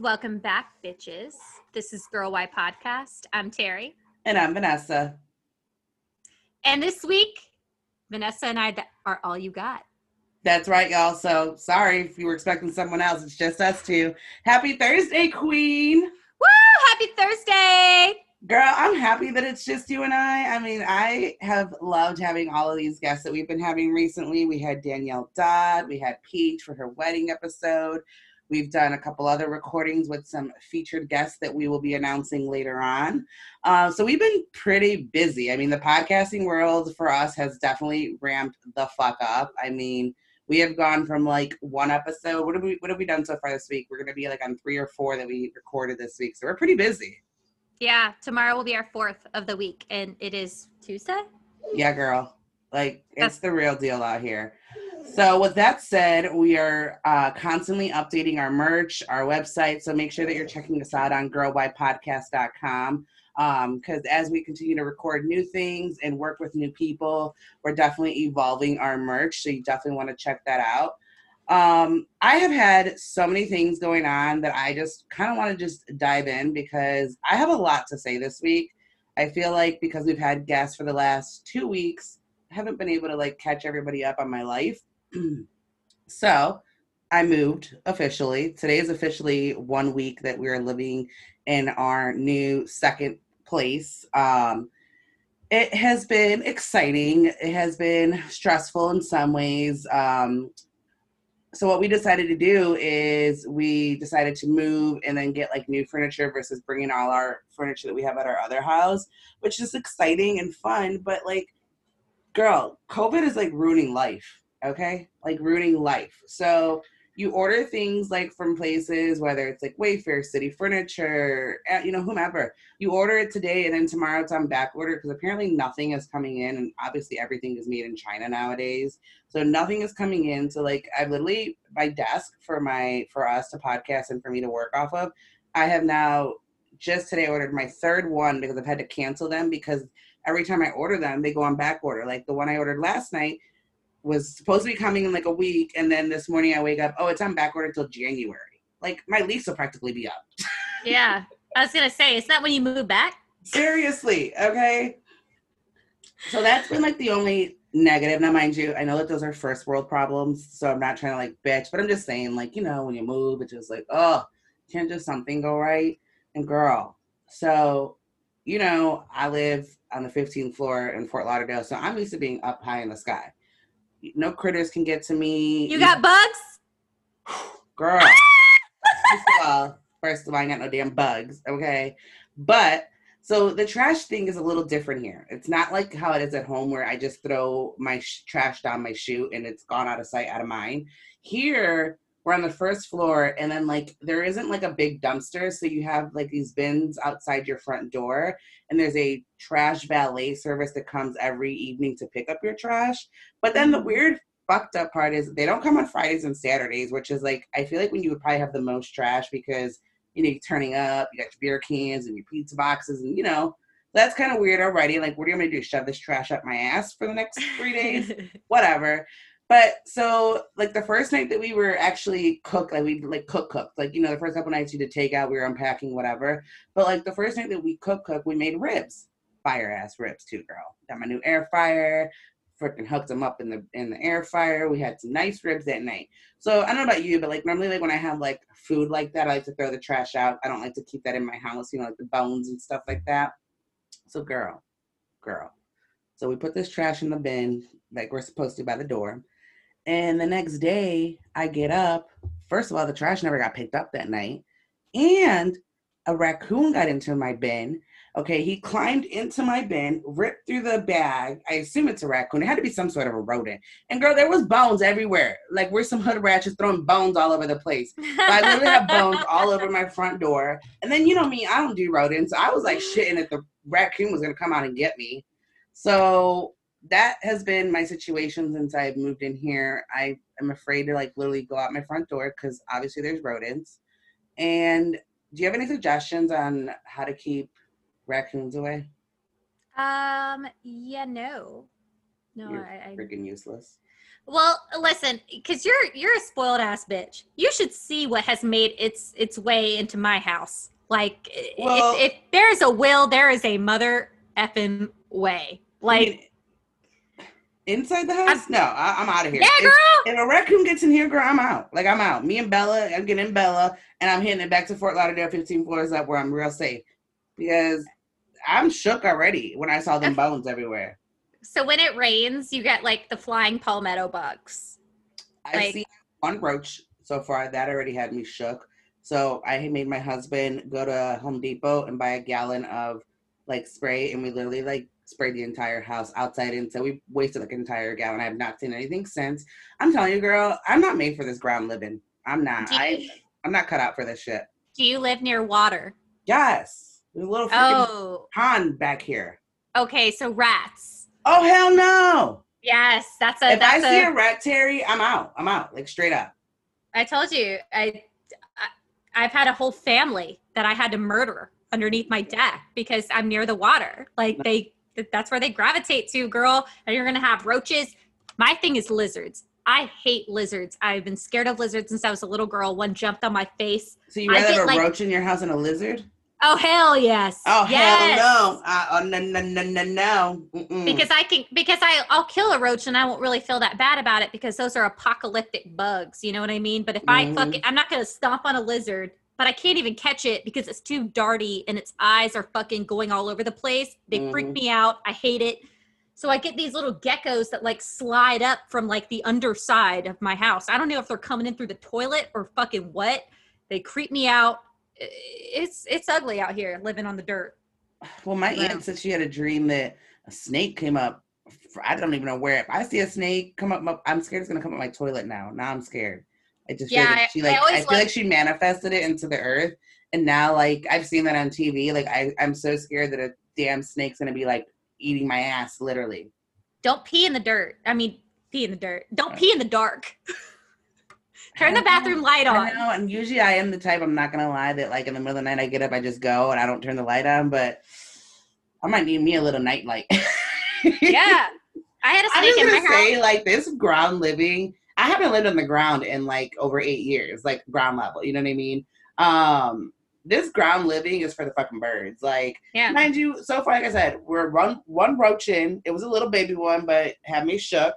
Welcome back, bitches. This is Girl Why Podcast. I'm Terri. And I'm Vanessa. And this week, Vanessa and I are all you got. That's right, y'all. So sorry if you were expecting someone else. It's just us two. Happy Thursday, Queen. Woo! Happy Thursday. Girl, I'm happy that it's just you and I. I mean, I have loved having all of these guests that we've been having recently. We had Danielle Dodd, we had Peach for her wedding episode. We've done a couple other recordings with some featured guests that we will be announcing later on. Uh, so we've been pretty busy. I mean, the podcasting world for us has definitely ramped the fuck up. I mean, we have gone from like one episode. What have we What have we done so far this week? We're gonna be like on three or four that we recorded this week. So we're pretty busy. Yeah, tomorrow will be our fourth of the week, and it is Tuesday. Yeah, girl. Like it's the real deal out here. So, with that said, we are uh, constantly updating our merch, our website. So, make sure that you're checking us out on girlwhypodcast.com. Because um, as we continue to record new things and work with new people, we're definitely evolving our merch. So, you definitely want to check that out. Um, I have had so many things going on that I just kind of want to just dive in because I have a lot to say this week. I feel like because we've had guests for the last two weeks, I haven't been able to like catch everybody up on my life. so I moved officially. Today is officially one week that we are living in our new second place. Um, it has been exciting. It has been stressful in some ways. Um, so what we decided to do is we decided to move and then get like new furniture versus bringing all our furniture that we have at our other house, which is exciting and fun. But like, girl, COVID is like ruining life okay? Like ruining life. So you order things like from places, whether it's like Wayfair, City Furniture, eh, you know, whomever. You order it today and then tomorrow it's on back order because apparently nothing is coming in. And obviously everything is made in China nowadays. So nothing is coming in. So like I've literally, my desk for my, for us to podcast and for me to work off of, I have now just today ordered my third one because I've had to cancel them because every time I order them, they go on back order. Like the one I ordered last night, was supposed to be coming in like a week, and then this morning I wake up, oh, it's on back order until January. Like my lease will practically be up. yeah, I was gonna say, is that when you move back? Seriously, okay. So that's been like the only negative. Now, mind you, I know that those are first world problems, so I'm not trying to like bitch, but I'm just saying, like, you know, when you move, it's just like, oh, can't just something go right? And girl, so, you know, I live on the 15th floor in Fort Lauderdale, so I'm used to being up high in the sky no critters can get to me. You got bugs? Girl. first of all, first of all, I got no damn bugs. Okay. But so the trash thing is a little different here. It's not like how it is at home where I just throw my sh- trash down my chute and it's gone out of sight, out of mind. Here, we're on the first floor and then like there isn't like a big dumpster so you have like these bins outside your front door and there's a trash valet service that comes every evening to pick up your trash. But then the mm-hmm. weird fucked up part is they don't come on fridays and saturdays which is like i feel like when you would probably have the most trash because you know you're turning up you got your beer cans and your pizza boxes and you know that's kind of weird already like what are you going to do shove this trash up my ass for the next three days? Whatever but so like the first night that we were actually cooked, like we like cook cooked, like you know the first couple nights you did take out, we were unpacking whatever. But like the first night that we cook cook, we made ribs, fire ass ribs too, girl. Got my new air fryer, freaking hooked them up in the in the air fryer. We had some nice ribs that night. So I don't know about you, but like normally like when I have like food like that, I like to throw the trash out. I don't like to keep that in my house, you know, like the bones and stuff like that. So girl, girl. So we put this trash in the bin like we're supposed to by the door. And the next day, I get up. First of all, the trash never got picked up that night. And a raccoon got into my bin. Okay, he climbed into my bin, ripped through the bag. I assume it's a raccoon. It had to be some sort of a rodent. And girl, there was bones everywhere. Like we're some hood ratchets throwing bones all over the place. So I literally have bones all over my front door. And then you know me, I don't do rodents. So I was like shitting that the raccoon was gonna come out and get me. So that has been my situation since I've moved in here. I am afraid to like literally go out my front door because obviously there's rodents. And do you have any suggestions on how to keep raccoons away? Um, yeah, no. No, You're I, I freaking useless. Well, listen, because you're you're a spoiled ass bitch. You should see what has made its its way into my house. Like, Well- if, if there is a will, there is a mother effing way. I Like, mean, inside the house? no, I, I'm out of here. yeah, If- girl. If a raccoon gets in here, girl, I'm out. Like I'm out. Me and Bella, I'm getting Bella, and I'm hitting it back to Fort Lauderdale, 15 floors up, where I'm real safe. Because I'm shook already when I saw them bones everywhere. So when it rains, you get like the flying palmetto bugs. I've Like- seen one roach so far. That already had me shook. So I made my husband go to Home Depot and buy a gallon of like spray, and we literally like sprayed the entire house outside and so we wasted like an entire gallon. I have not seen anything since. I'm telling you, girl, I'm not made for this ground living. I'm not. You, I I'm not cut out for this shit. do you live near water? Yes. There's a little Oh, pond back here. okay. So rats. Oh hell no. Yes, that's a. if I see a- a rat terri, I'm out. I'm out. Like straight up. I told you, I, I, I've had a whole family that I had to murder underneath my deck because I'm near the water. Like they, that's where they gravitate to, girl. And you're gonna have roaches. My thing is lizards. I hate lizards. I've been scared of lizards since I was a little girl. One jumped on my face. So you rather have a like- roach in your house than a lizard? Oh hell yes. Oh yes. hell no! Uh, oh no no no no no! Mm-mm. Because I can, because I, I'll kill a roach and I won't really feel that bad about it because those are apocalyptic bugs. You know what I mean? But if I Mhm. fuck it, I'm not gonna stomp on a lizard, but I can't even catch it because it's too darty and its eyes are fucking going all over the place. They freak Mhm. me out. I hate it. So I get these little geckos that like slide up from like the underside of my house. I don't know if they're coming in through the toilet or fucking what. They creep me out. It's it's ugly out here living on the dirt. well, my aunt said she had a dream that a snake came up. I don't even know where. If I see a snake come up, I'm scared it's gonna come up my toilet now. Now I'm scared. I just feel Yeah, like I- she like I, always feel like- like she manifested it into the earth, and now like I've seen that on TV. Like I I'm so scared that a damn snake's gonna be like eating my ass, literally. Don't pee in the dirt. I mean, pee in the dirt. Don't pee in the dark. Turn the bathroom light I on. know, and usually I am the type. I'm not gonna lie that like in the middle of the night I get up, I just go and I don't turn the light on. But I might need me a little night light. Yeah. I had a I'm snake just in my gonna house. say like this ground living. I haven't lived on the ground in like over eight years, like ground level. You know what I mean? Um, this ground living is for the fucking birds. Like, Yeah. mind you, so far, like I said, we're one one roach in. It was a little baby one, but had me shook.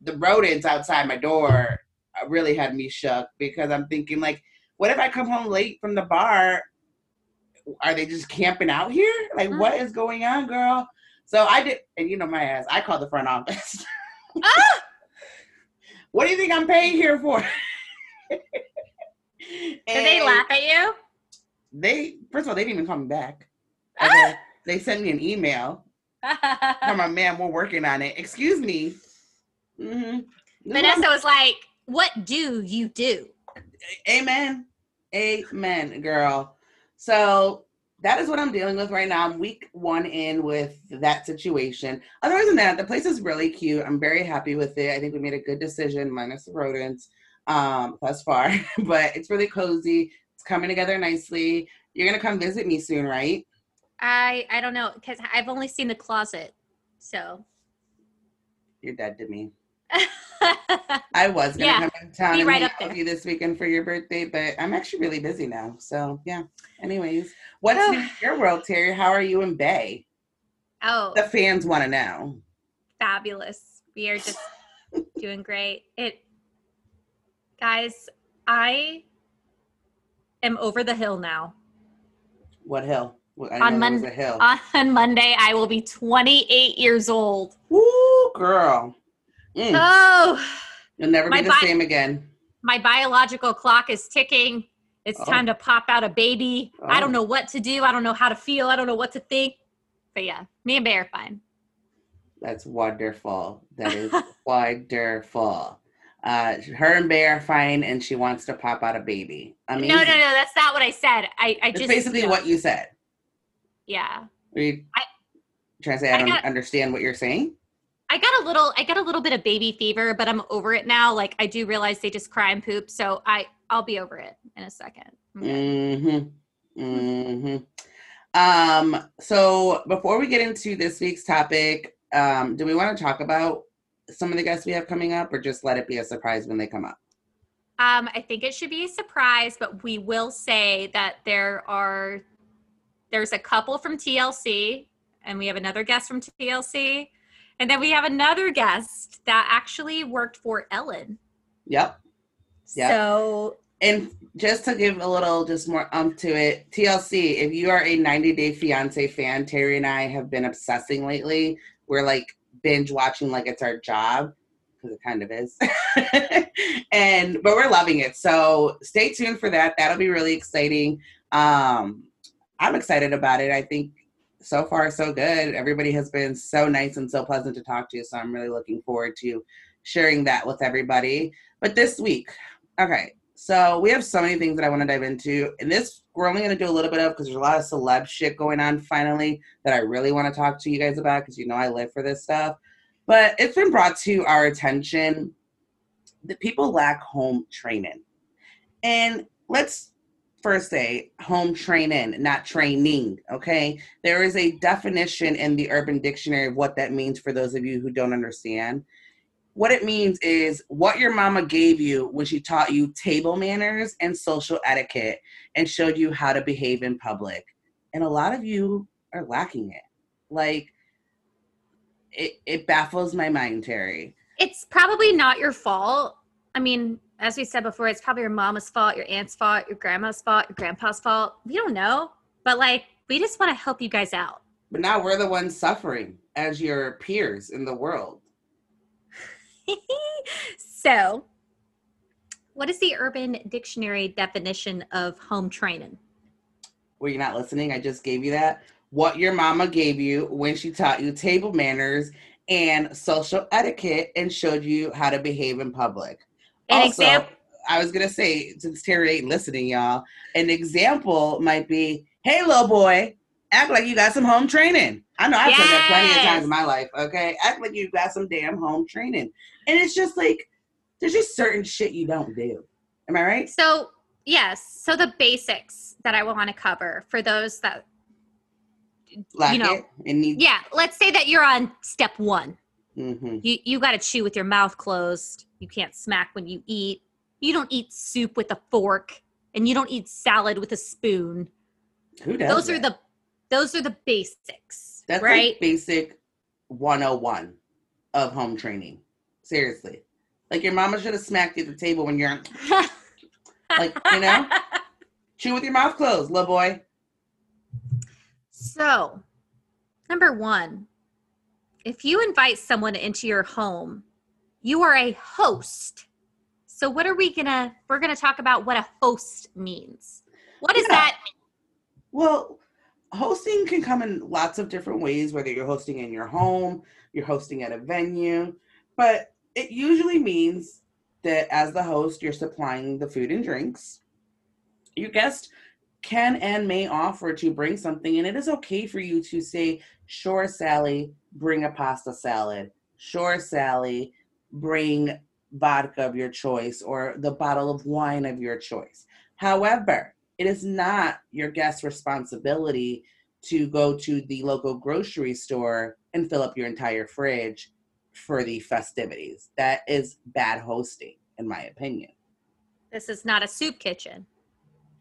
The rodents outside my door uh, really had me shook because I'm thinking like, what if I come home late from the bar? Are they just camping out here? Like, Mm. what is going on, girl? So I did, and you know my ass. I called the front office. Ah! What do you think I'm paying here for? Did they laugh at you? They first of all, they didn't even call me back. Ah! They sent me an email. Come on, ma'am, we're working on it. Excuse me. hmm Vanessa was like, What do you do? Amen. Amen, girl. So that is what I'm dealing with right now. I'm week one in with that situation. Other than that, the place is really cute. I'm very happy with it. I think we made a good decision, minus the rodents, um, thus far. but it's really cozy. It's coming together nicely. You're gonna come visit me soon, right? I I don't know, because I've only seen the closet. So You're dead to me. I was gonna Yeah, come in town be and right up with there. you this weekend for your birthday, but I'm actually really busy now. So yeah. Anyways, what's Oh. new in your world, Terri? How are you in Bay? oh The fans want to know. fabulous. We are just doing great. It guys, I am over the hill now. What hill? I On know there was Mon- a hill. On Monday, I will be 28 years old. Woo, girl. Mm, Oh, You'll never be the bi- same again. my biological clock is ticking. It's Oh. time to pop out a baby. I Oh. don't know what to do. I don't know how to feel. I don't know what to think. But yeah, me and Bay are fine. That's wonderful. That is wonderful. Uh, her and Bear are fine, and she wants to pop out a baby. I mean, No, no, no. That's not what I said. I, I just basically you know, what you said. Yeah, Are you I- trying to say I I don't got- understand what you're saying? I got a little. I got a little bit of baby fever, but I'm over it now. Like I do realize they just cry and poop, so I I'll be over it in a second. I'm. Mm-hmm. Mm-hmm. Um, so before we get into this week's topic, um, do we want to talk about some of the guests we have coming up, or just let it be a surprise when they come up? Um, I think it should be a surprise, but we will say that there are there's a couple from TLC, and we have another guest from TLC, and then we have another guest that actually worked for Ellen. Yep. Yep. So And just to give a little, just more umph to it, TLC, if you are a 90 Day Fiance fan, Terri and I have been obsessing lately. We're like binge watching like it's our job, because it kind of is. and, but we're loving it. So stay tuned for that. That'll be really exciting. Um, I'm excited about it. I think so far so good. Everybody has been so nice and so pleasant to talk to. So I'm really looking forward to sharing that with everybody. But this week, okay, so we have so many things that I want to dive into. And this we're only going to do a little bit of because there's a lot of celeb shit going on finally that I really want to talk to you guys about because you know I live for this stuff. But it's been brought to our attention that people lack home training. And let's first say home training, not training, okay? There is a definition in the Urban Dictionary of what that means for those of you who don't understand. What it means is what your mama gave you when she taught you table manners and social etiquette and showed you how to behave in public. And a lot of you are lacking it. Like, it, it baffles my mind, Terri. it's probably not your fault. I mean, as we said before, it's probably your mama's fault, your aunt's fault, your grandma's fault, your grandpa's fault. We don't know. But like, we just want to help you guys out. But now we're the ones suffering as your peers in the world. so, what is the Urban Dictionary definition of home training? Were you not listening? I just gave you that. What your mama gave you when she taught you table manners and social etiquette and showed you how to behave in public. An also, example. I was gonna say, since Terri ain't listening, y'all, an example might be, "Hey, little boy, act like you got some home training." I know I've said that plenty of times in my life. Okay, act like you got some damn home training, and it's just like there's just certain shit you don't do. Am I right? So, yes. So, the basics that I want to cover for those that, Lack you know, it and need. yeah, let's say that you're on step one. hmm You, you got to chew with your mouth closed. You can't smack when you eat. You don't eat soup with a fork, and you don't eat salad with a spoon. Who does? those are the those are the basics That's right like basic 101 of home training. Seriously. Like your mama should have smacked you at the table when you're like, you know? chew with your mouth closed, little boy. so number one if you invite someone into your home you are a host so what are we gonna we're gonna talk about what a host means what does Yeah. that Well, hosting can come in lots of different ways, whether you're hosting in your home, you're hosting at a venue, but it usually means that as the host, you're supplying the food and drinks. Your guest can and may offer to bring something, and it is okay for you to say, Sure, Sally, bring a pasta salad. Sure, Sally, bring vodka of your choice or the bottle of wine of your choice. However, it is not your guest's responsibility to go to the local grocery store and fill up your entire fridge for the festivities. That is bad hosting, in my opinion. this is not a soup kitchen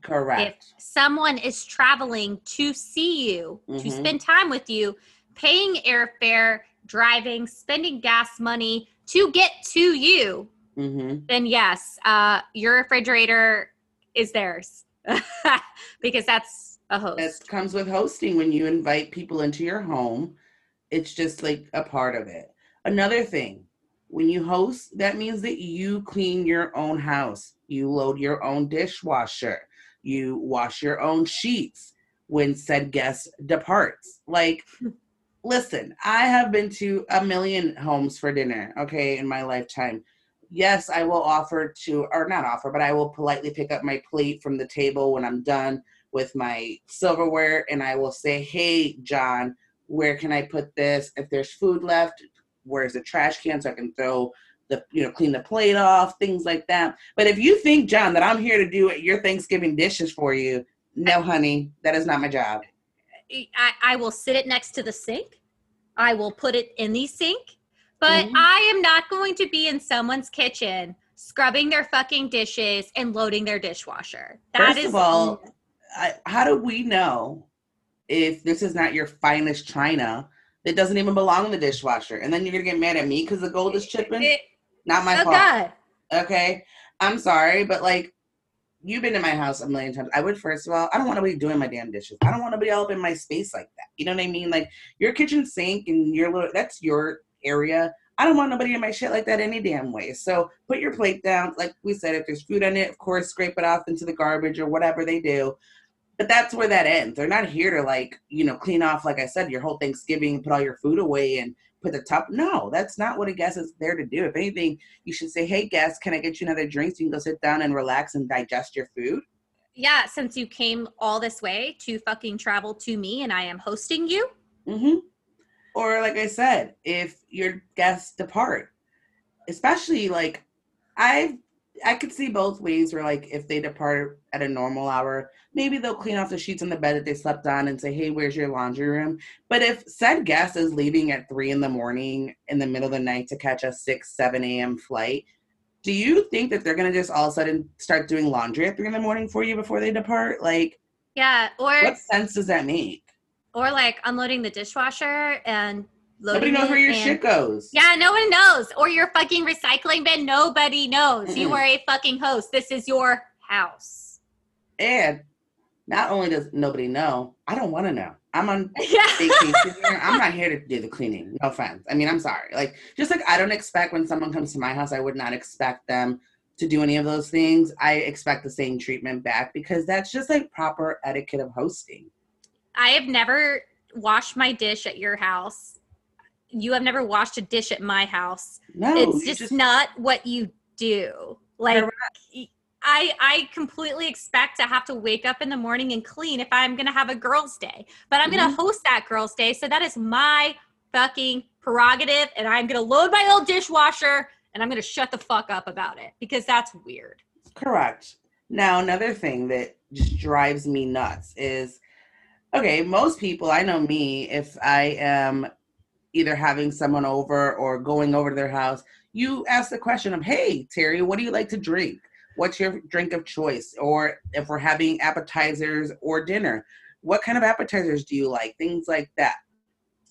Correct. if someone is traveling to see you to Mhm. spend time with you paying airfare driving spending gas money to get to you hmm then yes uh, your refrigerator is theirs because that's a host That comes with hosting when you invite people into your home. It's just like a part of it. Another thing, when you host, that means that you clean your own house. You load your own dishwasher. You wash your own sheets when said guest departs. Like, listen, I have been to a million homes for dinner, okay, in my lifetime. Yes, I will offer to, or not offer, but I will politely pick up my plate from the table when I'm done with my silverware and I will say, Hey, John, where can I put this? If there's food left, where's the trash can so I can throw the, you know, clean the plate off, things like that. But if you think, John, that I'm here to do your Thanksgiving dishes for you, no, honey, that is not my job. I, I will sit it next to the sink i will put it in the sink But Mhm. I am not going to be in someone's kitchen scrubbing their fucking dishes and loading their dishwasher. That is First of all, I, how do we know if this is not your finest china that doesn't even belong in the dishwasher? And then you're gonna get mad at me because the gold is chipping. It- not my oh fault. God. Okay, I'm sorry, but like. You've been in my house a million times. I would first of all, I don't want nobody doing my damn dishes. I don't want nobody all up in my space like that. You know what I mean? Like your kitchen sink and your little that's your area. I don't want nobody in my shit like that any damn way. So put your plate down. Like we said, if there's food on it, of course, scrape it off into the garbage or whatever they do. But that's where that ends. They're not here to like, you know, clean off, like I said, your whole Thanksgiving, put all your food away and put the top. No, that's not what a guest is there to do. If anything, you should say, Hey guest, can I get you another drink so you can go sit down and relax and digest your food? Yeah, since you came all this way to fucking travel to me and I am hosting you. Mm-hmm. Or like I said, if your guests depart, especially like I I could see both ways where like if they depart at a normal hour, maybe they'll clean off the sheets on the bed that they slept on and say, Hey, where's your laundry room? But if said guest is leaving at three in the morning in the middle of the night to catch a six, seven AM flight, do you think that they're gonna just all of a sudden start doing laundry at three in the morning for you before they depart? Like Yeah, or what sense does that make? or like unloading the dishwasher and Nobody knows where your and- shit goes. Yeah, no one knows. Or your fucking recycling bin. Nobody knows. You are a fucking host. This is your house. And not only does nobody know, I don't want to know. I'm on Yeah. vacation. I'm not here to do the cleaning. No offense. I mean, I'm sorry. Like, just like I don't expect when someone comes to my house, I would not expect them to do any of those things. I expect the same treatment back because that's just like proper etiquette of hosting. I have never washed my dish at your house. You have never washed a dish at my house. No, it's you just, not what you do. Like I I completely expect to have to wake up in the morning and clean if I'm going to have a girls day. But I'm going Mhm. to host that girls day, so that is my fucking prerogative and I'm going to load my old dishwasher and I'm going to shut the fuck up about it because that's weird. Correct. Now, another thing that just drives me nuts is okay, most people, I know me, if I am either having someone over or going over to their house, you ask the question of, hey, Terri, what do you like to drink? What's your drink of choice? Or if we're having appetizers or dinner, what kind of appetizers do you like? Things like that.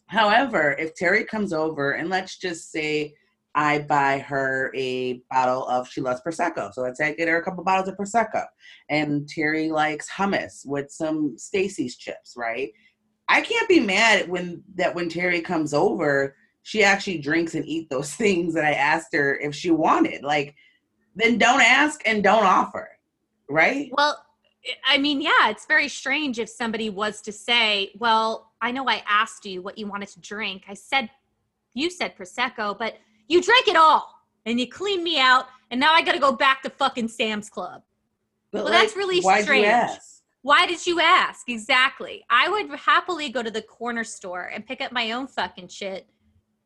However, if Terri comes over and let's just say I buy her a bottle of she loves prosecco. So let's say I get her a couple bottles of prosecco, and Terri likes hummus with some Stacy's chips, right? I can't be mad when that when Terri comes over, she actually drinks and eat those things that I asked her if she wanted. Like, then don't ask and don't offer, right? Well, I mean, yeah, it's very strange if somebody was to say, "Well, I know I asked you what you wanted to drink. I said you said prosecco, but you drank it all and you cleaned me out, and now I got to go back to fucking Sam's Club." But Well, that's really strange. Why did you ask? Exactly. I would happily go to the corner store and pick up my own fucking shit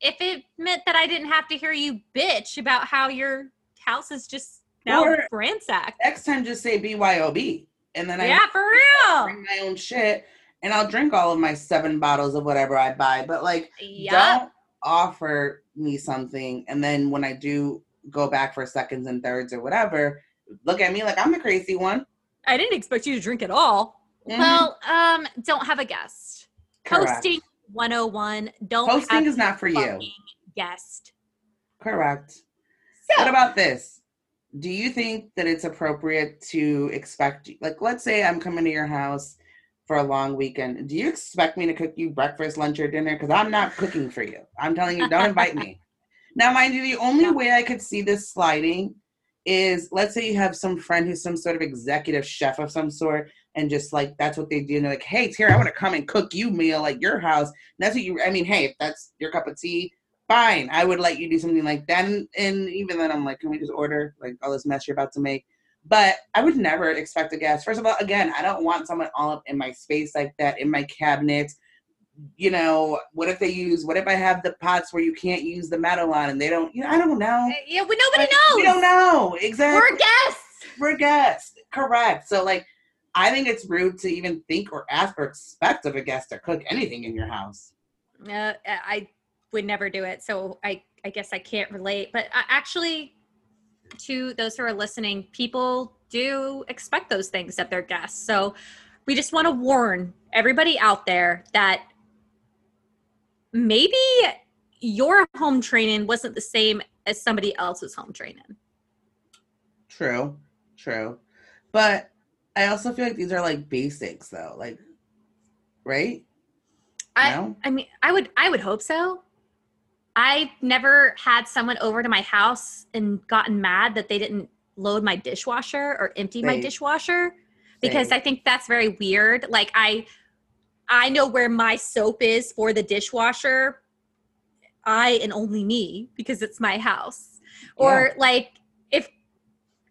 if it meant that I didn't have to hear you bitch about how your house is just now Or- ransacked. Next time, just say BYOB, and then I Yeah, for real. bring my own shit, and I'll drink all of my seven bottles of whatever I buy. But like, Yeah. don't offer me something, and then when I do go back for seconds and thirds or whatever, look at me like I'm the crazy one. I didn't expect you to drink at all. Mhm. Well, um, don't have a guest. Correct. Hosting 101. Don't Hosting have is not for you. guest. Correct. So, What about this? Do you think that it's appropriate to expect, like, let's say I'm coming to your house for a long weekend. Do you expect me to cook you breakfast, lunch, or dinner? Because I'm not cooking for you. I'm telling you, don't invite me. Now, mind you, the only Yeah. way I could see this sliding is let's say you have some friend who's some sort of executive chef of some sort, and just like that's what they do. And they're like, hey, Terri, I want to come and cook you meal at your house. And that's what you, I mean, hey, if that's your cup of tea, fine. I would let you do something like that. And, and even then, I'm like, can we just order like all this mess you're about to make? But I would never expect a guest. First of all, again, I don't want someone all up in my space like that, in my cabinet. You know, what if they use, what if I have the pots where you can't use the metal on and they don't, you know, I don't know. yeah, we, nobody Like, knows. We don't know. Exactly. We're guests. We're guests. Correct. So, like, I think it's rude to even think or ask or expect of a guest to cook anything in your house. Uh, I would never do it. So I I guess I can't relate, but I, actually, to those who are listening, people do expect those things of their guests. So we just want to warn everybody out there that maybe your home training wasn't the same as somebody else's home training. True, true. But I also feel like these are like basics though. Like right? I no? I mean I would I would hope so. I never had someone over to my house and gotten mad that they didn't load my dishwasher or empty Same. my dishwasher because Same. I think that's very weird. Like I I know where my soap is for the dishwasher. I and only me because it's my house. Or like if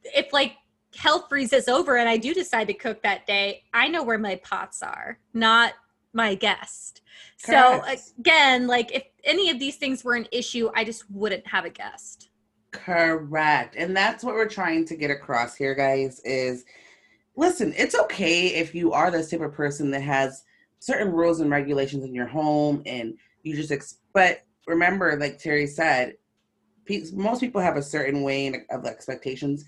if like hell freezes over and I do decide to cook that day, I know where my pots are, not my guest. Correct. So again, like if any of these things were an issue, I just wouldn't have a guest. Correct. And that's what we're trying to get across here, guys, is listen, it's okay if you are the type of person that has certain rules and regulations in your home and you just ex- but remember like terri said most people have a certain way of expectations.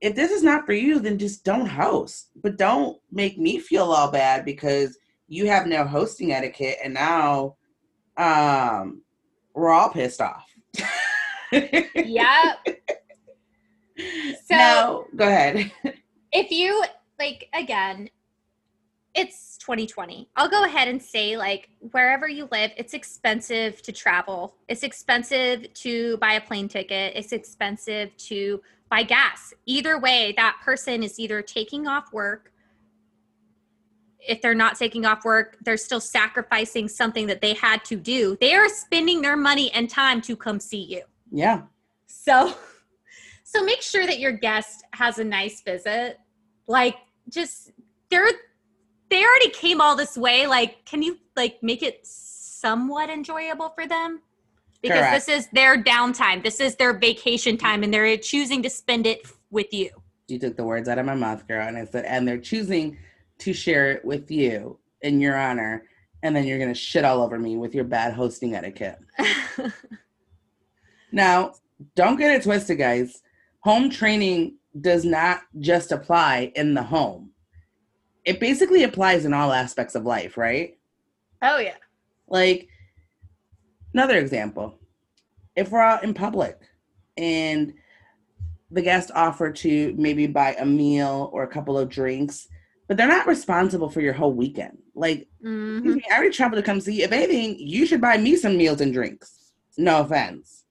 If this is not for you then just don't host but don't make me feel all bad because you have no hosting etiquette and now um we're all pissed off. Yep so no, go ahead. if you like again it's 2020. I'll go ahead and say, like, wherever you live, it's expensive to travel. It's expensive to buy a plane ticket. It's expensive to buy gas. Either way, that person is either taking off work. If they're not taking off work, they're still sacrificing something that they had to do. They are spending their money and time to come see you. Yeah. So, so make sure that your guest has a nice visit. Like, just they're they already came all this way. Like, can you like make it somewhat enjoyable for them? Because Correct. this is their downtime. This is their vacation time, and they're choosing to spend it with you. You took the words out of my mouth, girl, and I said, and they're choosing to share it with you in your honor, and then you're gonna shit all over me with your bad hosting etiquette. now, don't get it twisted, guys. Home training does not just apply in the home it basically applies in all aspects of life, right? Oh yeah. Like another example. If we're out in public and the guest offer to maybe buy a meal or a couple of drinks, but they're not responsible for your whole weekend. Like, mm-hmm. I already traveled to come see. If anything, you should buy me some meals and drinks. No offense.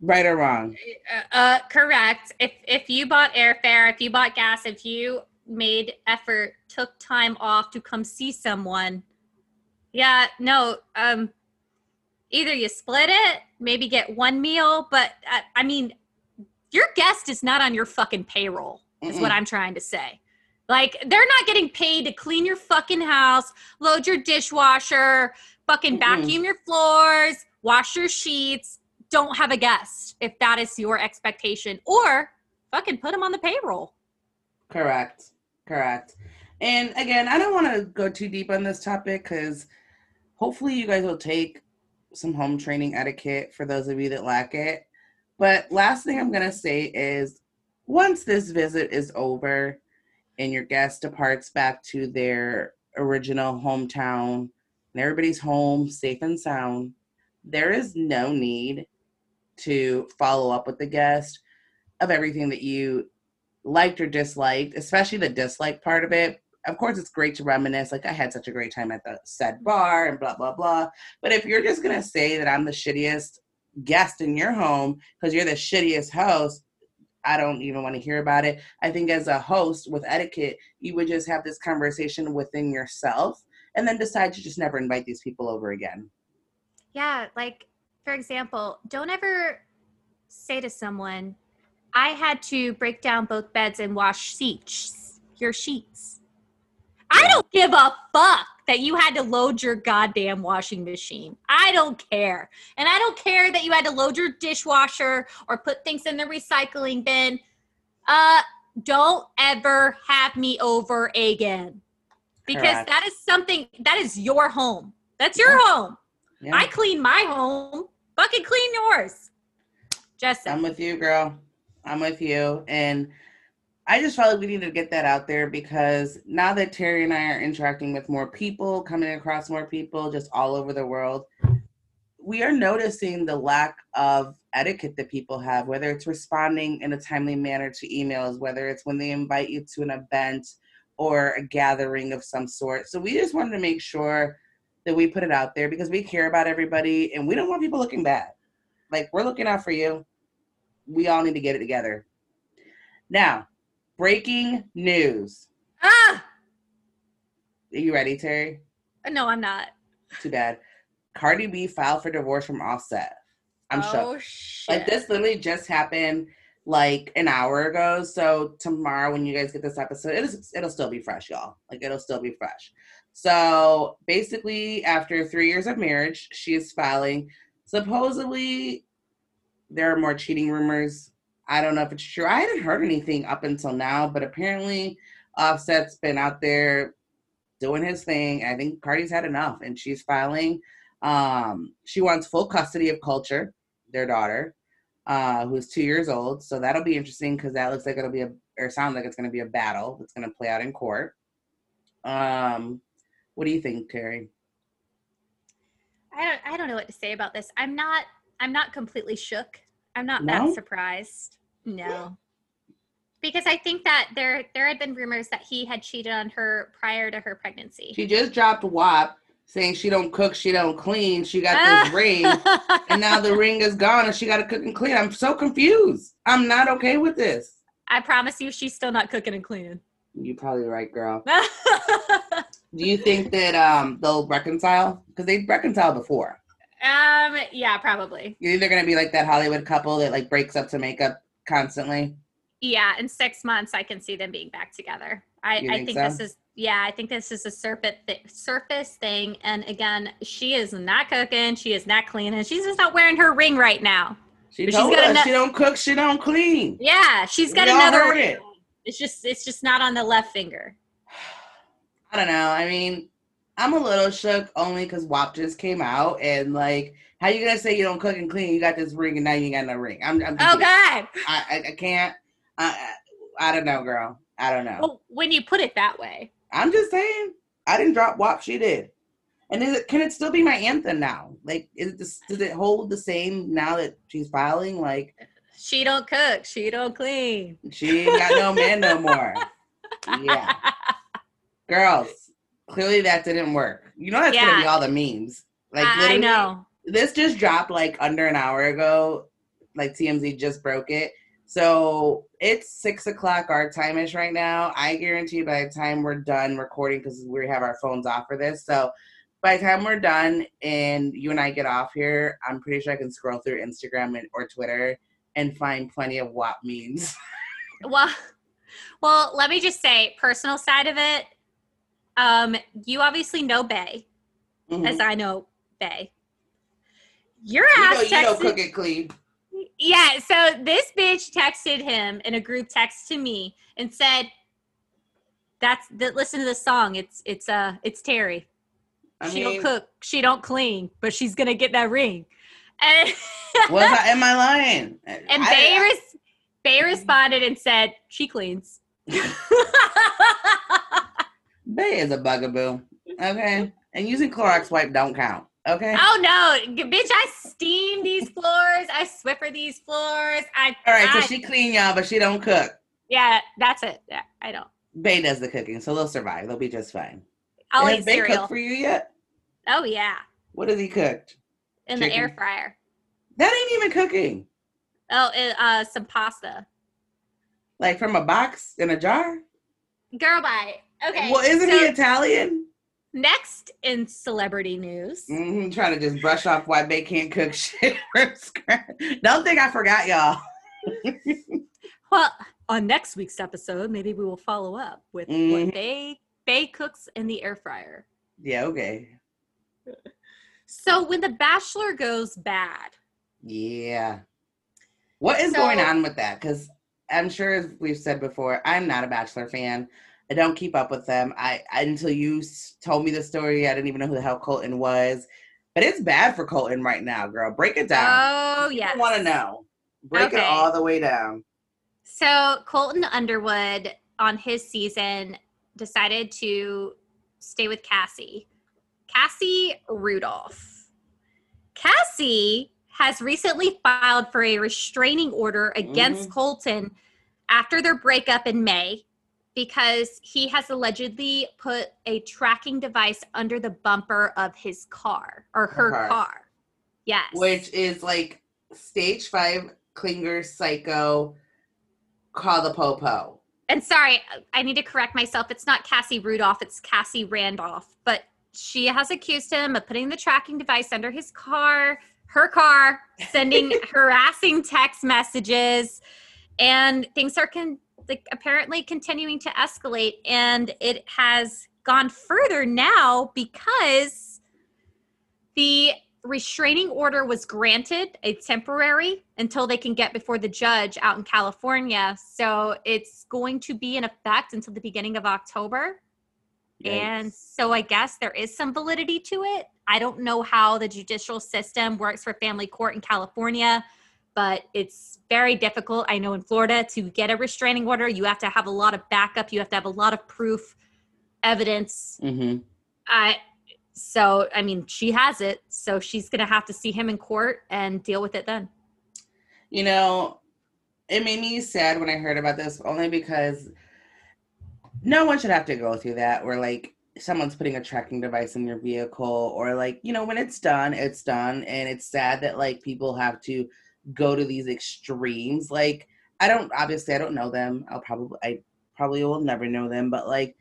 Right or wrong? Uh, uh, correct. If if you bought airfare, if you bought gas, if you made effort, took time off to come see someone. Yeah, no, um either you split it, maybe get one meal, but I, uh, I mean your guest is not on your fucking payroll. Is Mm-mm. what I'm trying to say. Like they're not getting paid to clean your fucking house, load your dishwasher, fucking Mm-mm. vacuum your floors, wash your sheets. Don't have a guest if that is your expectation or fucking put them on the payroll. Correct. Correct. And again, I don't want to go too deep on this topic because hopefully you guys will take some home training etiquette for those of you that lack it. But last thing I'm going to say is once this visit is over and your guest departs back to their original hometown and everybody's home safe and sound, there is no need to follow up with the guest of everything that you liked or disliked, especially the dislike part of it. Of course, it's great to reminisce. Like, I had such a great time at the said bar and blah, blah, blah. But if you're just going to say that I'm the shittiest guest in your home because you're the shittiest host, I don't even want to hear about it. I think as a host with etiquette, you would just have this conversation within yourself and then decide to just never invite these people over again. Yeah. Like, for example, don't ever say to someone, I had to break down both beds and wash sheets, your sheets. I don't give a fuck that you had to load your goddamn washing machine. I don't care. And I don't care that you had to load your dishwasher or put things in the recycling bin. Uh don't ever have me over again. Because Correct. that is something that is your home. That's your yeah. home. Yeah. I clean my home. Fucking clean yours. Just I'm with you, girl. I'm with you. And I just felt like we needed to get that out there because now that Terri and I are interacting with more people, coming across more people just all over the world, we are noticing the lack of etiquette that people have, whether it's responding in a timely manner to emails, whether it's when they invite you to an event or a gathering of some sort. So we just wanted to make sure that we put it out there because we care about everybody and we don't want people looking bad. Like we're looking out for you. We all need to get it together. Now, breaking news. Ah! Are you ready, Terri? No, I'm not. Too bad. Cardi B filed for divorce from Offset. I'm oh, shook. shit. Like this literally just happened like an hour ago. So tomorrow when you guys get this episode, it'll, it'll still be fresh, y'all. Like it'll still be fresh. So basically, after three years of marriage, she is filing. Supposedly, there are more cheating rumors. I don't know if it's true. I hadn't heard anything up until now, but apparently, Offset's been out there doing his thing. I think Cardi's had enough, and she's filing. Um, she wants full custody of Kulture, their daughter, uh, who's two years old. So that'll be interesting because that looks like it'll be a, or sounds like it's going to be a battle that's going to play out in court. Um, what do you think, Terri? I don't I don't know what to say about this. I'm not I'm not completely shook. I'm not No? that surprised. No. Because I think that there there had been rumors that he had cheated on her prior to her pregnancy. She just dropped WAP saying she don't cook, she don't clean. She got this ring, and now the ring is gone, and she got to cook and clean. I'm so confused. I'm not okay with this. I promise you she's still not cooking and cleaning. You're probably right, girl. Do you think that um they'll reconcile? Because they've reconciled before. Um yeah, probably. You're either gonna be like that Hollywood couple that like breaks up to make up constantly. Yeah, in six months, I can see them being back together. I, You I think think so? this is yeah, I think this is a surface th- surface thing. And again, she is not cooking, she is not cleaning, she's just not wearing her ring right now. She But she's told got us ano- she don't cook, she don't clean. Yeah, she's got We another it. It's just it's just not on the left finger. I don't know. I mean, I'm a little shook only because WAP just came out and like, how you gonna say you don't cook and clean? You got this ring and now you ain't got no ring. I'm, I'm Oh. God! I, I, can't. I, I, I don't know, girl. I don't know. Well, when you put it that way, I'm just saying. I didn't drop WAP. She did. And is it, can it still be my anthem now? Like, is it this, does it hold the same now that she's filing? Like, she don't cook, she don't clean. she ain't got no man no more. Yeah, girls. Clearly that didn't work. You know that's gonna be all the memes. Like, I know. this just dropped like under an hour ago. Like TMZ just broke it. So it's six o'clock our time ish right now. I guarantee by the time we're done recording, because we have our phones off for this. So by the time we're done and you and I get off here, I'm pretty sure I can scroll through Instagram and, or Twitter and find plenty of WAP memes. Well, well, let me just say, personal side of it. Um, you obviously know Bay, Mhm. as I know Bay. Your you ass know, you know, cook it clean. yeah, so this bitch texted him in a group text to me and said, "That's that. Listen to the song. It's it's uh it's Terri. I she mean, don't cook, she don't clean, but she's gonna get that ring." And was I, am I lying? and I- Bay, I- res- Bay responded and said, "She cleans." Bay is a bugaboo. Okay. And using Clorox wipe don't count. Okay. Oh no, bitch! I steam these floors. I Swiffer these floors. I All right, so she clean y'all, but she don't cook. yeah, that's it. Yeah, I don't. Bay does the cooking, so they'll survive. They'll be just fine. I'll Has eat Bay cereal. cooked for you yet? Oh yeah, What has he cooked? in the air fryer. That ain't even cooking. Oh, uh, uh, some pasta. Like from a box in a jar. Girl, bye. Okay. Well, isn't so he Italian? next in celebrity news? hmm trying to just brush off why Bay can't cook shit from scratch. Don't think I forgot y'all. Well, on next week's episode, maybe we will follow up with Mhm. what Bay Bay cooks in the air fryer. Yeah, okay. So when The Bachelor goes bad, Yeah. What is So- going on with that? Because I'm sure, as we've said before, I'm not a Bachelor fan. I don't keep up with them. I, I until you told me the story, I didn't even know who the hell Colton was. But it's bad for Colton right now, girl. Break it down. Oh yeah. I want to know. Break it all the way down. So Colton Underwood on his season decided to stay with Cassie. Cassie Randolph. Cassie has recently filed for a restraining order against Mhm. Colton after their breakup in May because he has allegedly put a tracking device under the bumper of his car or her car. car. Yes. Which is like stage five clinger psycho call the popo. and sorry, I need to correct myself. It's not Cassie Rudolph, it's Cassie Randolph. But she has accused him of putting the tracking device under his car, her car, sending harassing text messages, and things are con- like apparently continuing to escalate. And it has gone further now because the restraining order was granted a temporary until they can get before the judge out in California. So it's going to be in effect until the beginning of October. And so I guess there is some validity to it. I don't know how the judicial system works for family court in California, but it's very difficult. I know in Florida to get a restraining order, you have to have a lot of backup, you have to have a lot of proof, evidence. Mhm. I so I mean she has it, so she's gonna have to see him in court and deal with it then. You know, it made me sad when I heard about this only because no one should have to go through that where like someone's putting a tracking device in your vehicle or like, you know, when it's done, it's done. And it's sad that like people have to go to these extremes. Like, I don't obviously I don't know them. I'll probably I probably will never know them, but like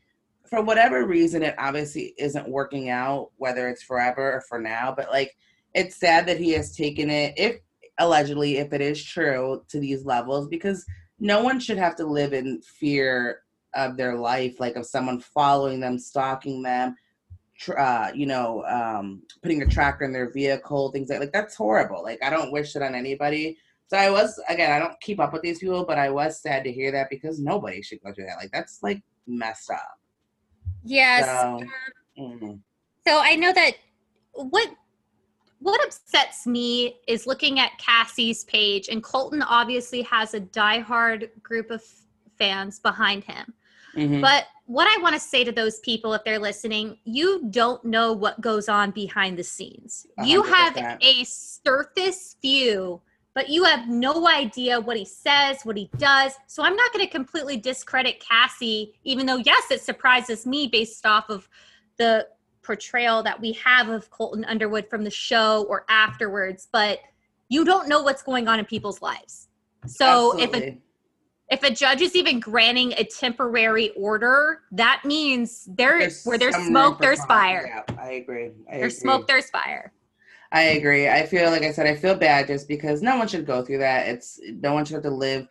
for whatever reason it obviously isn't working out, whether it's forever or for now. But like it's sad that he has taken it if allegedly if it is true to these levels because no one should have to live in fear of their life like of someone following them stalking them uh, you know um, putting a tracker in their vehicle things like like that's horrible like i don't wish it on anybody so i was again i don't keep up with these people but i was sad to hear that because nobody should go through that like that's like messed up Yes. So- Mhm. So I know that what what upsets me is looking at Cassie's page, and Colton obviously has a diehard group of fans behind him. Mhm. But what I want to say to those people, if they're listening, you don't know what goes on behind the scenes. A You have a surface view, but you have no idea what he says, what he does. So I'm not going to completely discredit Cassie, even though, yes, it surprises me based off of the portrayal that we have of Colton Underwood from the show or afterwards, but you don't know what's going on in people's lives. So if a Absolutely. If a judge is even granting a temporary order, that means there where there's smoke, there's fire. Yeah, I agree. I There's agree. smoke, there's fire. I agree. I feel like I said, I feel bad just because no one should go through that. It's no one should have to live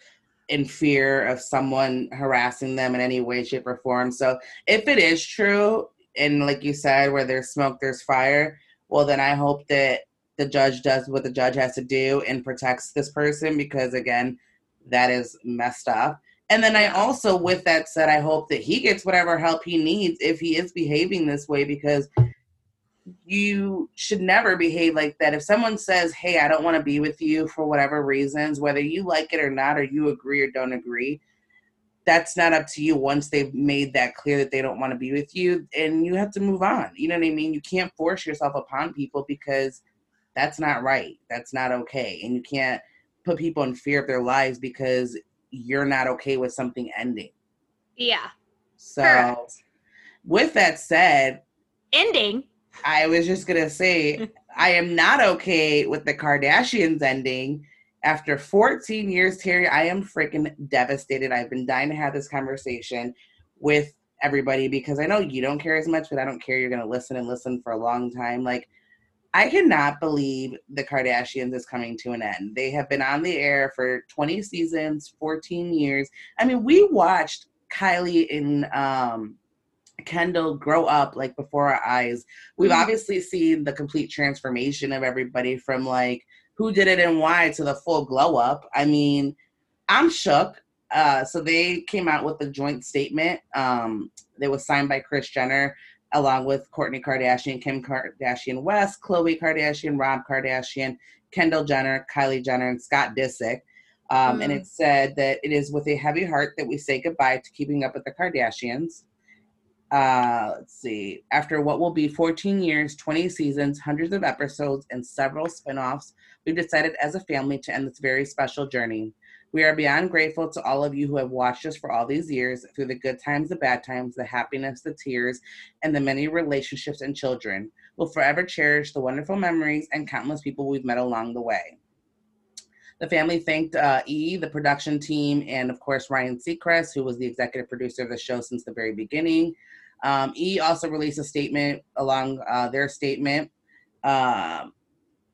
in fear of someone harassing them in any way, shape, or form. So if it is true, and like you said, where there's smoke, there's fire, well, then I hope that the judge does what the judge has to do and protects this person because again, that is messed up. And then I also, with that said, I hope that he gets whatever help he needs if he is behaving this way because you should never behave like that. If someone says, Hey, I don't want to be with you for whatever reasons, whether you like it or not, or you agree or don't agree, that's not up to you once they've made that clear that they don't want to be with you. And you have to move on. You know what I mean? You can't force yourself upon people because that's not right. That's not okay. And you can't put people in fear of their lives because you're not okay with something ending. Yeah. So, Correct. with that said, Ending. I was just gonna say I am not okay with the Kardashians ending. After 14 years, Terri, I am freaking devastated. I've been dying to have this conversation with everybody because I know you don't care as much, but I don't care. You're gonna listen and listen for a long time. Like, I cannot believe the Kardashians is coming to an end. They have been on the air for 20 seasons, 14 years. I mean, we watched Kylie and um Kendall grow up like before our eyes. We've Mhm. obviously seen the complete transformation of everybody from like who did it and why to the full glow up. I mean, I'm shook. Uh, so they came out with a joint statement um, that was signed by Kris Jenner, along with Kourtney Kardashian, Kim Kardashian West, Khloe Kardashian, Rob Kardashian, Kendall Jenner, Kylie Jenner, and Scott Disick. Um, mm. And it said that it is with a heavy heart that we say goodbye to keeping up with the Kardashians. Uh, let's see. After what will be 14 years, 20 seasons, hundreds of episodes, and several spin offs, we've decided as a family to end this very special journey. We are beyond grateful to all of you who have watched us for all these years through the good times, the bad times, the happiness, the tears, and the many relationships and children. We'll forever cherish the wonderful memories and countless people we've met along the way. The family thanked uh, E, the production team, and of course Ryan Seacrest, who was the executive producer of the show since the very beginning. Um, e also released a statement along uh, their statement, um,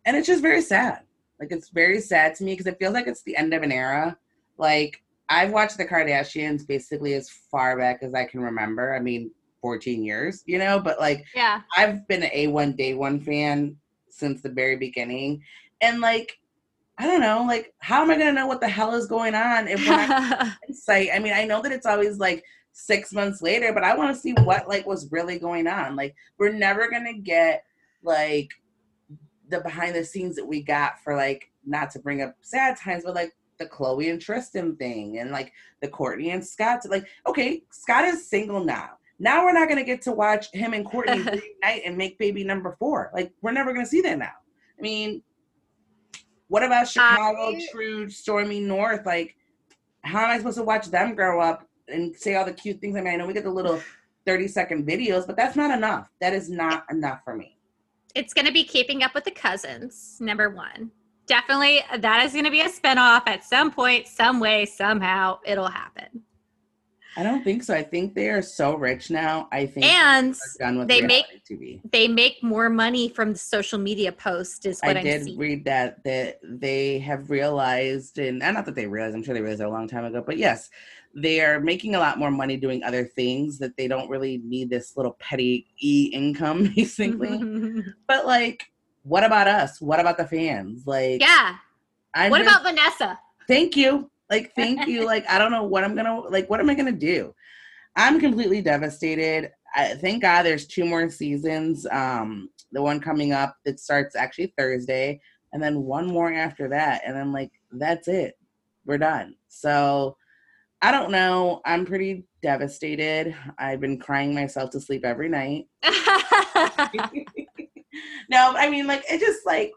and it's just very sad. Like it's very sad to me because it feels like it's the end of an era. Like I've watched the Kardashians basically as far back as I can remember. I mean, 14 years, you know, but like yeah, I've been an A1 day one fan since the very beginning. And like I don't know, like how am I gonna know what the hell is going on if insight? I mean, I know that it's always like six months later, but I want to see what like was really going on. Like we're never gonna get like the behind the scenes that we got for like not to bring up sad times, but like the Khloe and Tristan thing and like the Kourtney and Scott. Like, okay, Scott is single now. Now we're not gonna get to watch him and Kourtney reunite and make baby number four. Like, we're never gonna see that now. I mean, what about Chicago, I... True, Stormi North? Like, how am I supposed to watch them grow up and say all the cute things? I mean, I know we get the little 30 second videos, but that's not enough. That is not enough for me it's going to be keeping up with the cousins number one. Definitely that is going to be a spinoff at some point some way somehow it'll happen i don't think so. I think they are so rich now i think and they make TV. they make more money from the social media post is what i I'm did seeing. read that that they have realized and uh, not that they realized i'm sure they realized a long time ago but yes they're making a lot more money doing other things that they don't really need this little petty e income basically. Mm-hmm. But like what about us? What about the fans? Like yeah. I'm what about vanessa? Thank you like thank you like i don't know what i'm gonna like what am i gonna do i'm completely devastated I, thank god there's two more seasons um the one coming up that starts actually thursday and then one more after that and then like that's it we're done so I don't know. I'm pretty devastated. I've been crying myself to sleep every night. no, I mean, like, it just like,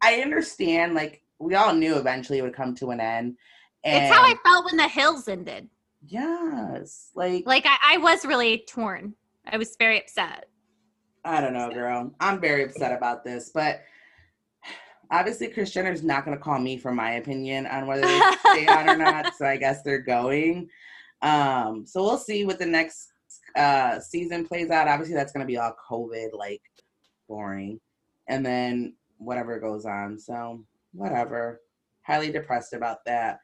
I understand, like, we all knew eventually it would come to an end. And it's how I felt when the hills ended. Yes. Like, like I, I was really torn. I was very upset. I don't know, girl. I'm very upset about this, but obviously Kris Jenner's not going to call me for my opinion on whether they stay on or not. So I guess they're going. Um, so we'll see what the next uh, season plays out. Obviously, that's going to be all COVID, like boring, and then whatever goes on. So whatever. Highly depressed about that,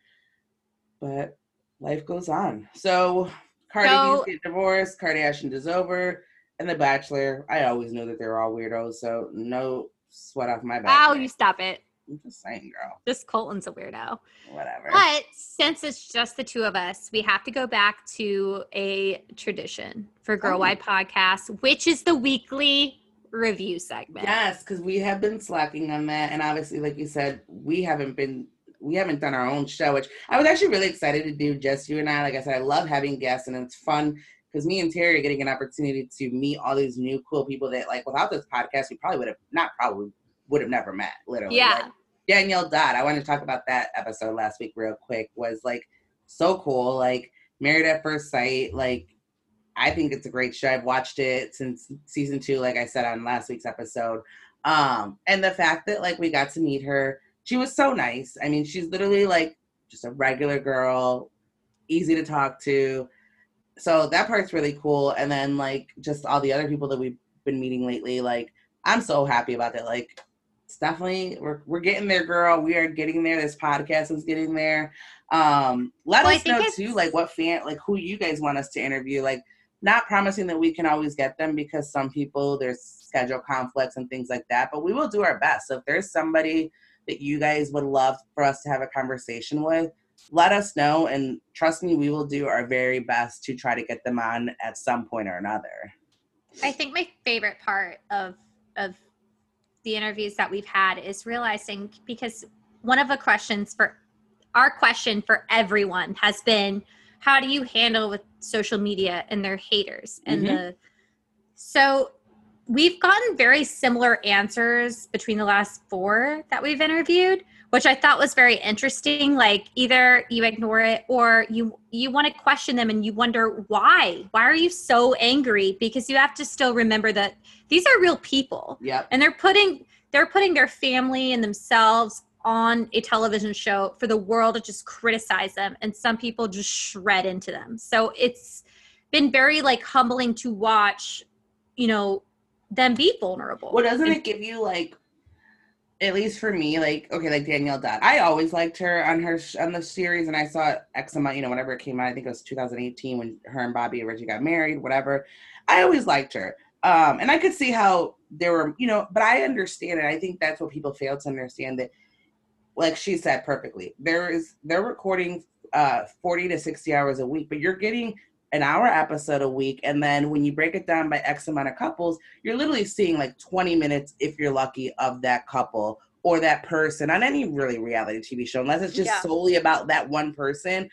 but life goes on. So Cardi so, get divorced. Kardashian is over. And The Bachelor, I always knew that they were all weirdos, so no sweat off my back. Oh, you stop it. I'm just saying, girl. This Colton's a weirdo. Whatever. But since it's just the two of us, we have to go back to a tradition for Girl oh. Why Podcast, which is the weekly review segment. Yes, because we have been slacking on that. And obviously, like you said, we haven't been we haven't done our own show, which I was actually really excited to do just you and I. Like I said, I love having guests and it's fun because me and Terri are getting an opportunity to meet all these new cool people that like without this podcast we probably would have not probably would have never met literally. Yeah. Like, Danielle Dodd I wanted to talk about that episode last week real quick was like so cool like married at first sight like I think it's a great show. I've watched it since season two like I said on last week's episode. Um and the fact that like we got to meet her she was so nice I mean she's literally like just a regular girl easy to talk to so that part's really cool. And then like just all the other people that we've been meeting lately, like I'm so happy about that. Like it's definitely we're we're getting there, girl. We are getting there. This podcast is getting there. Um, let well, us know too, like what fan, like who you guys want us to interview. Like not promising that we can always get them because some people there's schedule conflicts and things like that. But we will do our best. So if there's somebody that you guys would love for us to have a conversation with, let us know. And trust me we will do our very best to try to get them on at some point or another. I think my favorite part of of the interviews that we've had is realizing because one of the questions for our question for everyone has been how do you handle with social media and their haters? And Mhm. the so we've gotten very similar answers between the last four that we've interviewed which i thought was very interesting like either you ignore it or you you want to question them and you wonder why. Why are you so angry? Because you have to still remember that these are real people. Yeah and they're putting they're putting their family and themselves on a television show for the world to just criticize them and some people just shred into them. So it's been very like humbling to watch you know them be vulnerable Well, doesn't it give you like, at least for me, like okay, like Danielle Dodd. I always liked her on her on the series, and I saw amount, you know, whenever it came out. I think it was 2018 when her and Bobby originally got married. Whatever. I always liked her, um, and I could see how there were, you know, but I understand it. I think that's what people fail to understand that, like she said perfectly, there is they're recording uh 40 to 60 hours a week, but you're getting an hour episode a week, and then when you break it down by X amount of couples you're literally seeing like 20 minutes if you're lucky of that couple or that person on any really reality TV show, unless it's just Yeah. solely about that one person.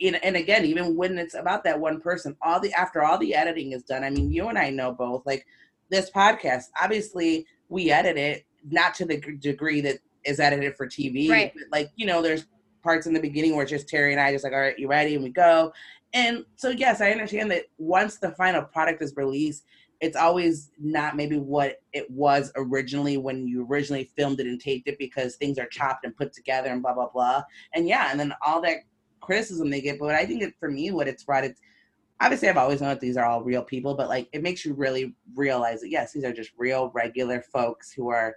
And, and again, even when it's about that one person, all the after all the editing is done. I mean, you and I know both. Like this podcast, obviously we edit it not to the degree that is edited for TV. Right. But like you know, there's parts in the beginning where just Terri and I just like, all right, you ready? And we go. And so yes, I understand that once the final product is released, it's always not maybe what it was originally when you originally filmed it and taped it because things are chopped and put together and blah blah blah. And yeah, and then all that criticism they get. But I think it, for me, what it's brought it's obviously I've always known that these are all real people, but like it makes you really realize that yes, these are just real regular folks who are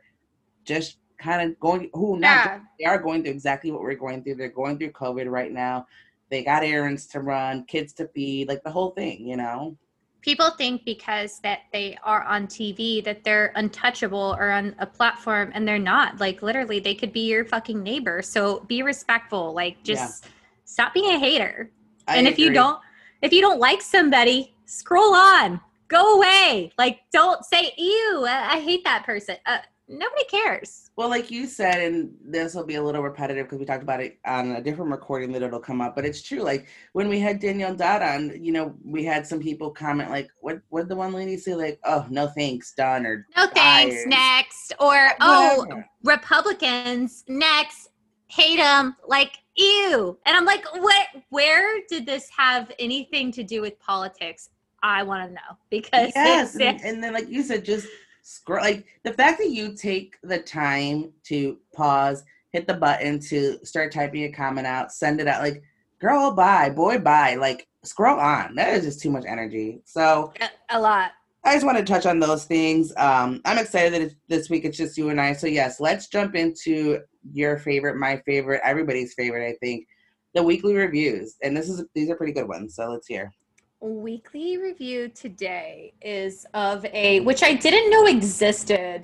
just kind of going who now yeah they are going through exactly what we're going through. They're going through COVID right now. They got errands to run, kids to feed, like the whole thing, you know. people think because that they are on TV that they're untouchable or on a platform and they're not. Like literally they could be your fucking neighbor. So be respectful. Like just stop being a hater. I and if you don't if you don't like somebody, scroll on. Go away. Like don't say ew, I, I hate that person. Uh, nobody cares. Well, like you said, and this will be a little repetitive because we talked about it on a different recording that it'll come up, but it's true. Like when we had Danielle Dodd on, you know, we had some people comment like, "What? What the one lady say? Like, oh, no thanks, done or No thanks, next. Or oh, whatever." Republicans next hate them like ew and i'm like what where did this have anything to do with politics i want to know because yes, and, and then like you said, just scroll. Like the fact that you take the time to pause, hit the button to start typing a comment out, send it out. Like, girl, bye, boy, bye. Like, scroll on. That is just too much energy. So a, lot I just want to touch on those things. Um, I'm excited that it's, this week it's just you and I. So yes, let's jump into your favorite, my favorite, everybody's favorite. I think the weekly reviews, and this is these are pretty good ones. So let's hear. Weekly review today is of a which i didn't know existed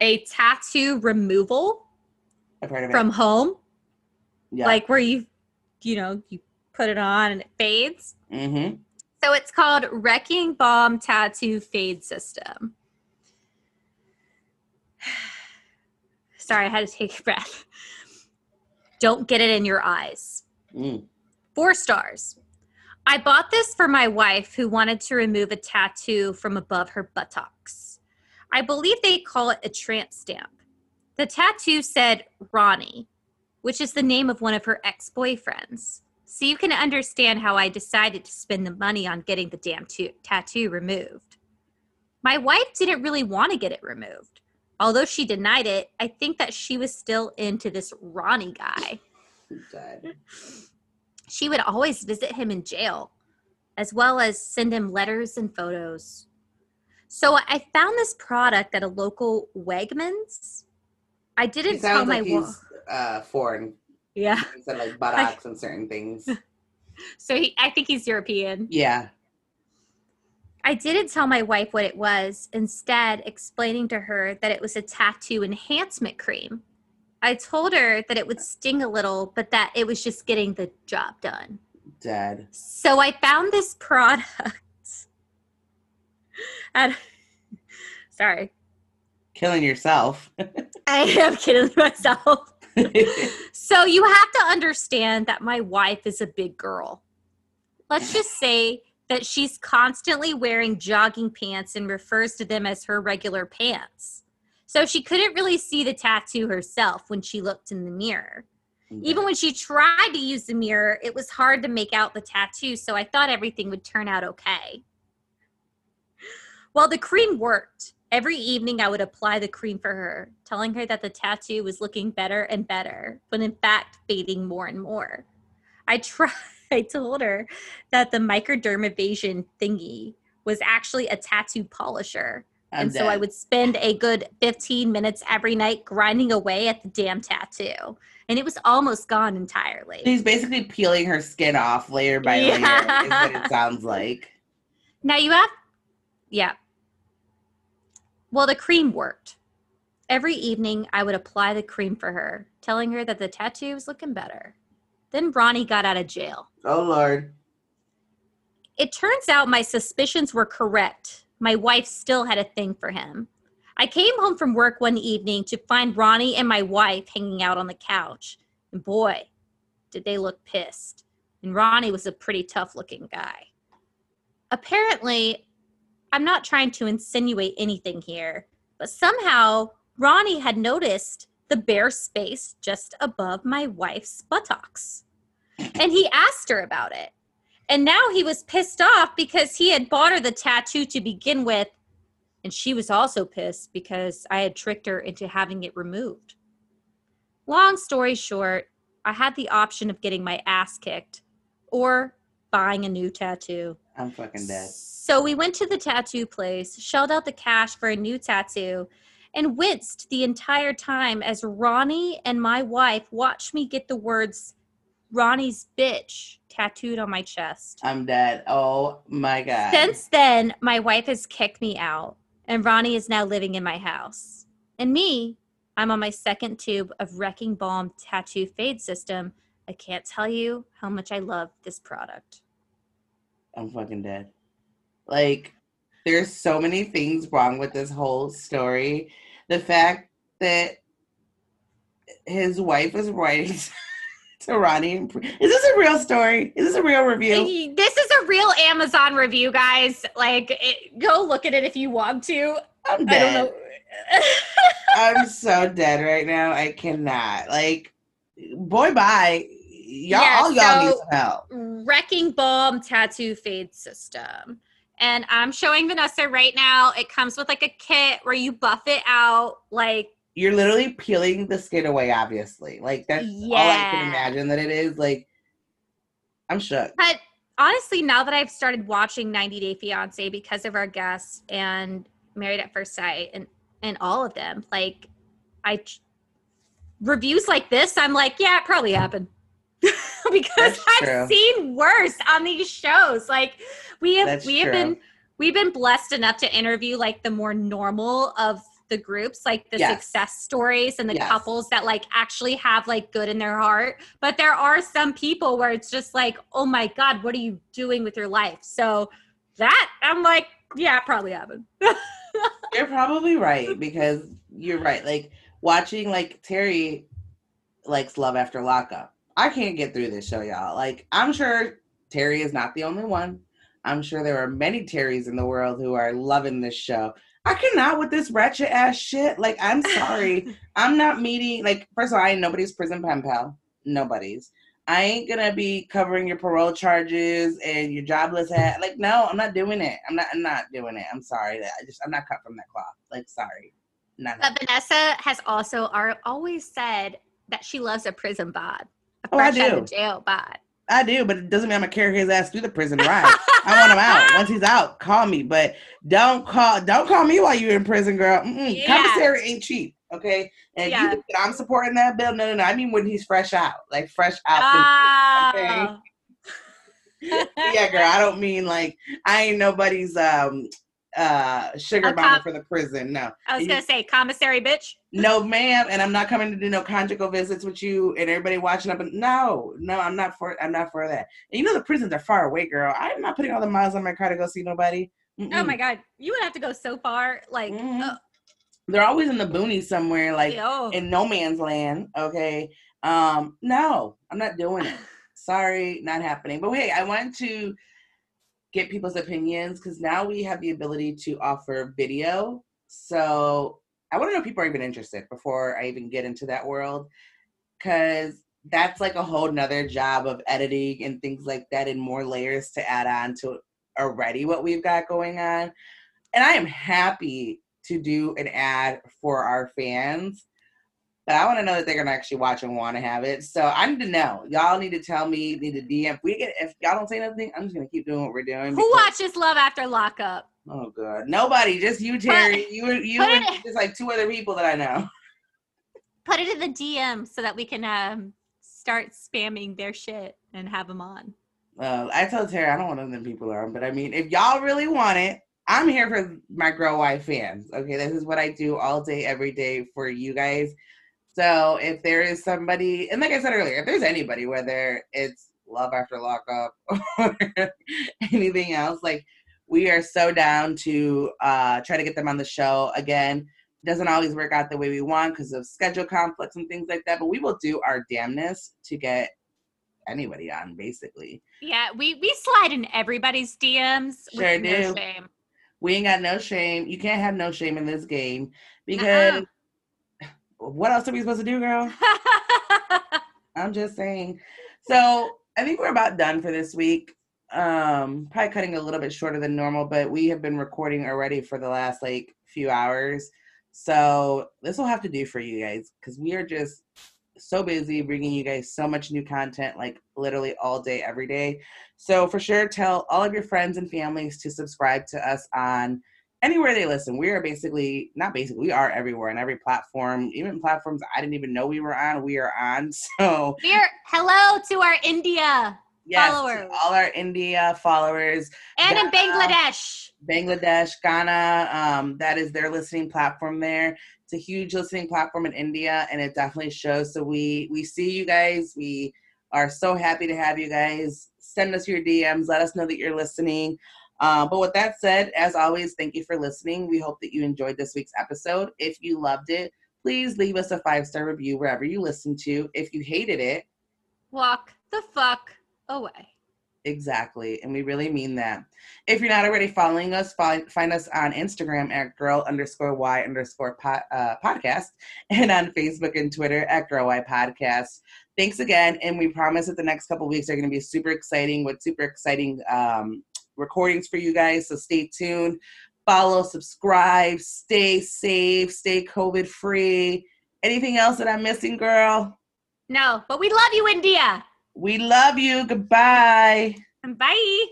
a tattoo removal I've heard of from home Yeah. like where you you know you put it on and it fades mm-hmm. So it's called Wrecking Balm Tattoo Fade System. Sorry, I had to take a breath. Don't get it in your eyes. Mm. Four stars. I bought this for my wife who wanted to remove a tattoo from above her buttocks. I believe they call it a tramp stamp. The tattoo said Ronnie, which is the name of one of her ex boyfriends. So you can understand how I decided to spend the money on getting the damn to- tattoo removed. My wife didn't really want to get it removed. Although she denied it, I think that she was still into this Ronnie guy. Dead. She would always visit him in jail, as well as send him letters and photos. So I found this product at a local Wegmans. I didn't tell my like wa- uh, foreign. yeah. Instead like buttocks and certain things. So he, I think he's European. Yeah. I didn't tell my wife what it was, instead, explaining to her that it was a tattoo enhancement cream. I told her that it would sting a little, but that it was just getting the job done. Dead. So I found this product And sorry, Killing yourself. I am kidding myself. so you have to understand that my wife is a big girl. Let's just say that she's constantly wearing jogging pants and refers to them as her regular pants. So she couldn't really see the tattoo herself when she looked in the mirror. Mm-hmm. Even when she tried to use the mirror, it was hard to make out the tattoo, so I thought everything would turn out okay. Well, the cream worked. Every evening, I would apply the cream for her, telling her that the tattoo was looking better and better, but in fact, fading more and more. I tried, I told her that the microdermabrasion thingy was actually a tattoo polisher. I'm and so I would spend a good 15 minutes every night grinding away at the damn tattoo. And it was almost gone entirely. She's basically peeling her skin off layer by layer, is what it sounds like. Now you have, yeah. Well, the cream worked. Every evening, I would apply the cream for her, telling her that the tattoo was looking better. Then Ronnie got out of jail. Oh Lord. It turns out my suspicions were correct. My wife still had a thing for him. I came home from work one evening to find Ronnie and my wife hanging out on the couch. And boy, did they look pissed. And Ronnie was a pretty tough looking guy. Apparently, I'm not trying to insinuate anything here, but somehow Ronnie had noticed the bare space just above my wife's buttocks. And he asked her about it. And now he was pissed off because he had bought her the tattoo to begin with. And she was also pissed because I had tricked her into having it removed. Long story short, I had the option of getting my ass kicked or buying a new tattoo. I'm fucking dead. So we went to the tattoo place, shelled out the cash for a new tattoo, and winced the entire time as Ronnie and my wife watched me get the words Ronnie's bitch tattooed on my chest. I'm dead. Oh my god. Since then, my wife has kicked me out, and Ronnie is now living in my house. And me, I'm on my second tube of Wrecking Balm tattoo fade system. I can't tell you how much I love this product. I'm fucking dead. Like, there's so many things wrong with this whole story. The fact that his wife is writing to Ronnie. Is this a real story? Is this a real review? This is a real Amazon review, guys. Like, it, go look at it if you want to. I'm I dead. don't know. I'm so dead right now. I cannot. Like, boy, bye. Y'all, Yeah, all y'all need so- some help. Wrecking Balm tattoo fade system. And I'm showing Vanessa right now. It comes with like a kit where you buff it out. Like, You're literally peeling the skin away, obviously. Like, that's all I can imagine that it is. Like, I'm shook. but honestly, now that I've started watching 90 Day Fiance because of our guests and Married at First Sight and and all of them, like, I reviews like this, I'm like, yeah, it probably happened. because That's I've true. seen worse on these shows. Like we have That's we have true. been we've been blessed enough to interview like the more normal of the groups, like the Yes. success stories and the Yes. couples that like actually have like good in their heart. But there are some people where it's just like, oh my God, what are you doing with your life? So that I'm like, yeah, it probably happened. You're probably right because you're right. Like watching like Terri likes Love After Lockup. I can't get through this show, y'all. Like I'm sure Terri is not the only one. I'm sure there are many Terris in the world who are loving this show. I cannot with this wretched ass shit. Like I'm sorry. I'm not meeting like first of all, I ain't nobody's prison pen pal. Nobody's. I ain't gonna be covering your parole charges and your jobless hat. Like, no, I'm not doing it. I'm not. I'm not doing it. I'm sorry. That I just. I'm not cut from that cloth. Like, sorry. Not. But Vanessa has also are, always said that she loves a prison bod, a Oh, fresh out of jail bod. I do, but it doesn't mean I'm gonna carry his ass through the prison ride. I want him out. Once he's out, call me. But don't call. Don't call me while you're in prison, girl. Yeah. Commissary ain't cheap. Okay. And Yeah. you I'm supporting that bill, no, no, no. I mean when he's fresh out, like fresh out. Oh. yeah, girl. I don't mean like I ain't nobody's um uh sugar mama for the prison. No, I was gonna say commissary bitch. no, ma'am. And I'm not coming to do no conjugal visits with you and everybody watching up. And no, no, I'm not for. I'm not for that. And you know the prisons are far away, girl. I'm not putting all the miles on my car to go see nobody. Mm-mm. Oh my god, you would have to go so far. Like, Mhm. uh, They're always in the boonies somewhere, like yo. in no man's land. Okay. Um, no, I'm not doing it. Sorry, not happening. But wait, I want to get people's opinions because now we have the ability to offer video. So I want to know if people are even interested before I even get into that world. Cause that's like a whole nother job of editing and things like that and more layers to add on to already what we've got going on. And I am happy to do an ad for our fans. But I want to know that they're gonna actually watch and want to have it. So I need to know. Y'all need to tell me, need to DM. If we get if y'all don't say nothing, I'm just gonna keep doing what we're doing. Who because- watches Love After Lockup? Oh god. Nobody, just you, Terri. you you and it- just like two other people that I know. Put it in the DM so that we can um start spamming their shit and have them on. Uh, I told Terri I don't want them people on, but I mean, if y'all really want it, I'm here for my girl Why fans. Okay, this is what I do all day, every day for you guys. So if there is somebody, and like I said earlier, if there's anybody, whether it's Love After Lockup or anything else, like we are so down to uh, try to get them on the show again. Doesn't always work out the way we want because of schedule conflicts and things like that, but we will do our damnness to get anybody on, basically. Yeah, we we slide in everybody's DMs. with Sure no do. shame. We ain't got no shame. You can't have no shame in this game because what else are we supposed to do, girl? I'm just saying. So I think we're about done for this week. Um, probably cutting a little bit shorter than normal, but we have been recording already for the last like few hours. So this will have to do for you guys because we are just so busy bringing you guys so much new content, like literally all day, every day. So for sure, tell all of your friends and families to subscribe to us on anywhere they listen. We are basically not basically, we are everywhere on every platform, even platforms I didn't even know we were on. We are on. So we're hello to our India yes, Followers. all our India followers, and in Bangladesh. Bangladesh, Ghana, um, that is their listening platform there. It's a huge listening platform in India, and it definitely shows. So we we see you guys. We are so happy to have you guys. Send us your DMs. Let us know that you're listening. Uh, but with that said, as always, thank you for listening. We hope that you enjoyed this week's episode. If you loved it, please leave us a five star review wherever you listen to. If you hated it, Walk the fuck away. Exactly. And we really mean that. If you're not already following us, find, find us on Instagram at girl underscore why underscore pod, uh, podcast and on Facebook and Twitter at girl why podcast. Thanks again. And we promise that the next couple weeks are going to be super exciting with super exciting um, recordings for you guys. So stay tuned. Follow, subscribe, stay safe, stay COVID free. Anything else that I'm missing, girl? No, but we love you, India. We love you. Goodbye. Bye.